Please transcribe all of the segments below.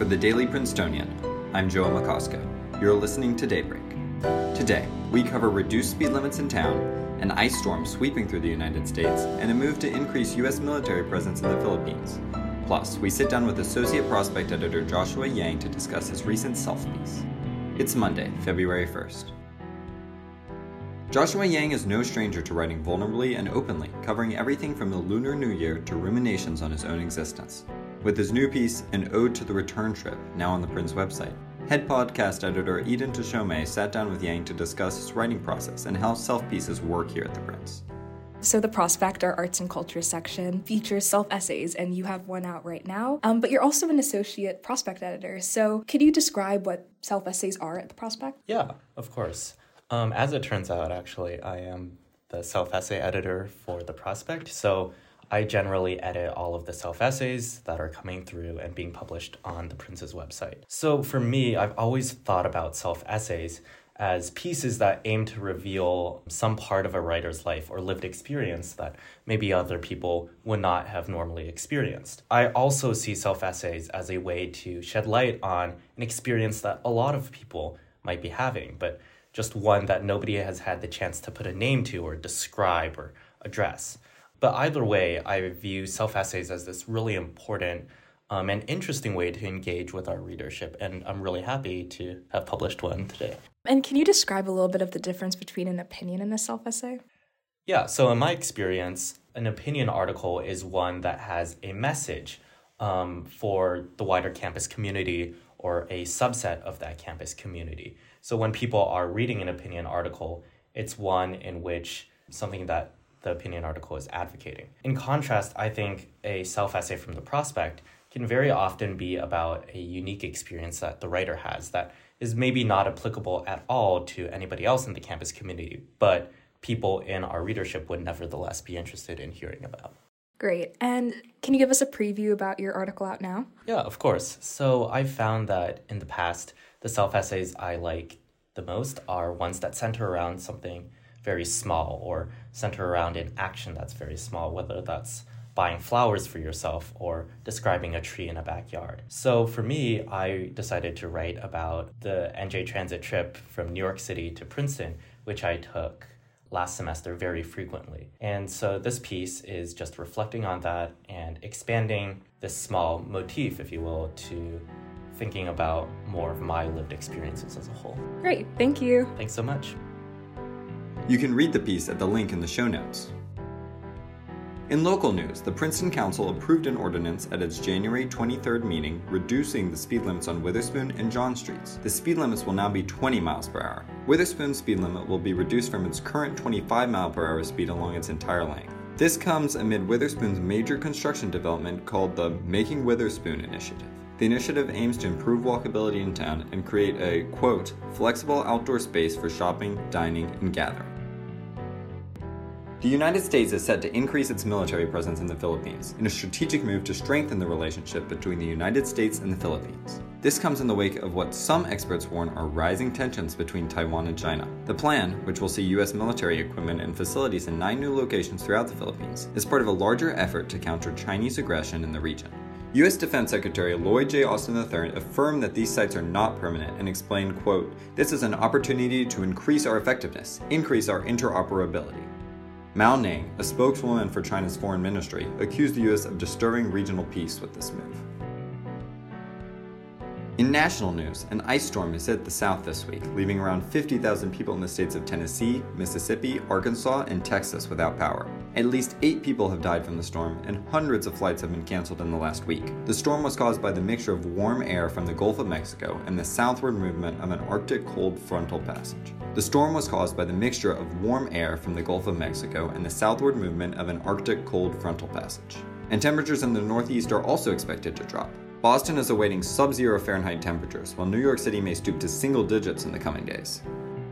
For the Daily Princetonian, I'm Joe McCosco. You're listening to Daybreak. Today, we cover reduced speed limits in town, an ice storm sweeping through the United States, and a move to increase U.S. military presence in the Philippines. Plus, we sit down with Associate Prospect Editor Joshua Yang to discuss his recent self piece. It's Monday, February 1st. Joshua Yang is no stranger to writing vulnerably and openly, covering everything from the Lunar New Year to ruminations on his own existence. With his new piece, An Ode to the Return Trip, now on the Prince website, head podcast editor Eden Teshome sat down with Yang to discuss his writing process and how self pieces work here at the Prince. So the Prospect, our arts and culture section, features self-essays, and you have one out right now. Um, but you're also an associate Prospect editor. So could you describe what self-essays are at the Prospect? Yeah, of course. Um, as it turns out, actually, I am the self-essay editor for the Prospect. So I generally edit all of the self essays that are coming through and being published on the Prince's website. So for me, I've always thought about self essays as pieces that aim to reveal some part of a writer's life or lived experience that maybe other people would not have normally experienced. I also see self essays as a way to shed light on an experience that a lot of people might be having, but just one that nobody has had the chance to put a name to or describe or address. But either way, I view self essays as this really important um, and interesting way to engage with our readership, and I'm really happy to have published one today. And can you describe a little bit of the difference between an opinion and a self essay? Yeah, so in my experience, an opinion article is one that has a message um, for the wider campus community or a subset of that campus community. So when people are reading an opinion article, it's one in which something that the opinion article is advocating. In contrast, I think a self essay from the prospect can very often be about a unique experience that the writer has that is maybe not applicable at all to anybody else in the campus community, but people in our readership would nevertheless be interested in hearing about. Great. And can you give us a preview about your article out now? Yeah, of course. So I've found that in the past, the self essays I like the most are ones that center around something very small or center around an action that's very small, whether that's buying flowers for yourself or describing a tree in a backyard. So for me, I decided to write about the NJ Transit trip from New York City to Princeton, which I took last semester very frequently. And so this piece is just reflecting on that and expanding this small motif, if you will, to thinking about more of my lived experiences as a whole. Great, thank you. Thanks so much. You can read the piece at the link in the show notes. In local news, the Princeton Council approved an ordinance at its January 23rd meeting reducing the speed limits on Witherspoon and John Streets. The speed limits will now be 20 miles per hour. Witherspoon's speed limit will be reduced from its current 25 mile per hour speed along its entire length. This comes amid Witherspoon's major construction development called the Making Witherspoon Initiative. The initiative aims to improve walkability in town and create a, quote, flexible outdoor space for shopping, dining, and gathering. The United States is set to increase its military presence in the Philippines in a strategic move to strengthen the relationship between the United States and the Philippines. This comes in the wake of what some experts warn are rising tensions between Taiwan and China. The plan, which will see U.S. military equipment and facilities in nine new locations throughout the Philippines, is part of a larger effort to counter Chinese aggression in the region. U.S. Defense Secretary Lloyd J. Austin III affirmed that these sites are not permanent and explained, quote, This is an opportunity to increase our effectiveness, increase our interoperability. Mao Ning, a spokeswoman for China's foreign ministry, accused the U.S. of disturbing regional peace with this move. In national news, an ice storm has hit the South this week, leaving around 50,000 people in the states of Tennessee, Mississippi, Arkansas, and Texas without power. At least eight people have died from the storm, and hundreds of flights have been canceled in the last week. The storm was caused by the mixture of warm air from the Gulf of Mexico and the southward movement of an Arctic cold frontal passage. The storm was caused by the mixture of warm air from the Gulf of Mexico and the southward movement of an Arctic cold frontal passage. And temperatures in the Northeast are also expected to drop. Boston is awaiting sub zero Fahrenheit temperatures, while New York City may stoop to single digits in the coming days.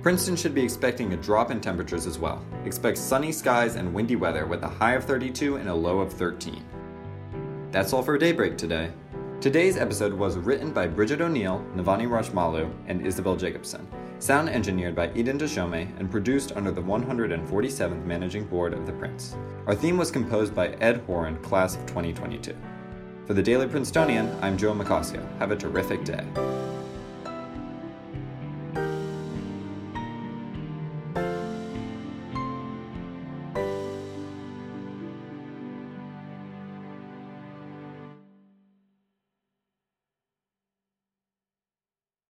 Princeton should be expecting a drop in temperatures as well. Expect sunny skies and windy weather with a high of 32 and a low of 13. That's all for Daybreak today. Today's episode was written by Bridget O'Neill, Navani Rajmalu, and Isabel Jacobson, sound engineered by Eden Teshome, and produced under the 147th Managing Board of the Prince. Our theme was composed by Ed Horan, class of 2022. For the Daily Princetonian, I'm Joe McCoskey. Have a terrific day.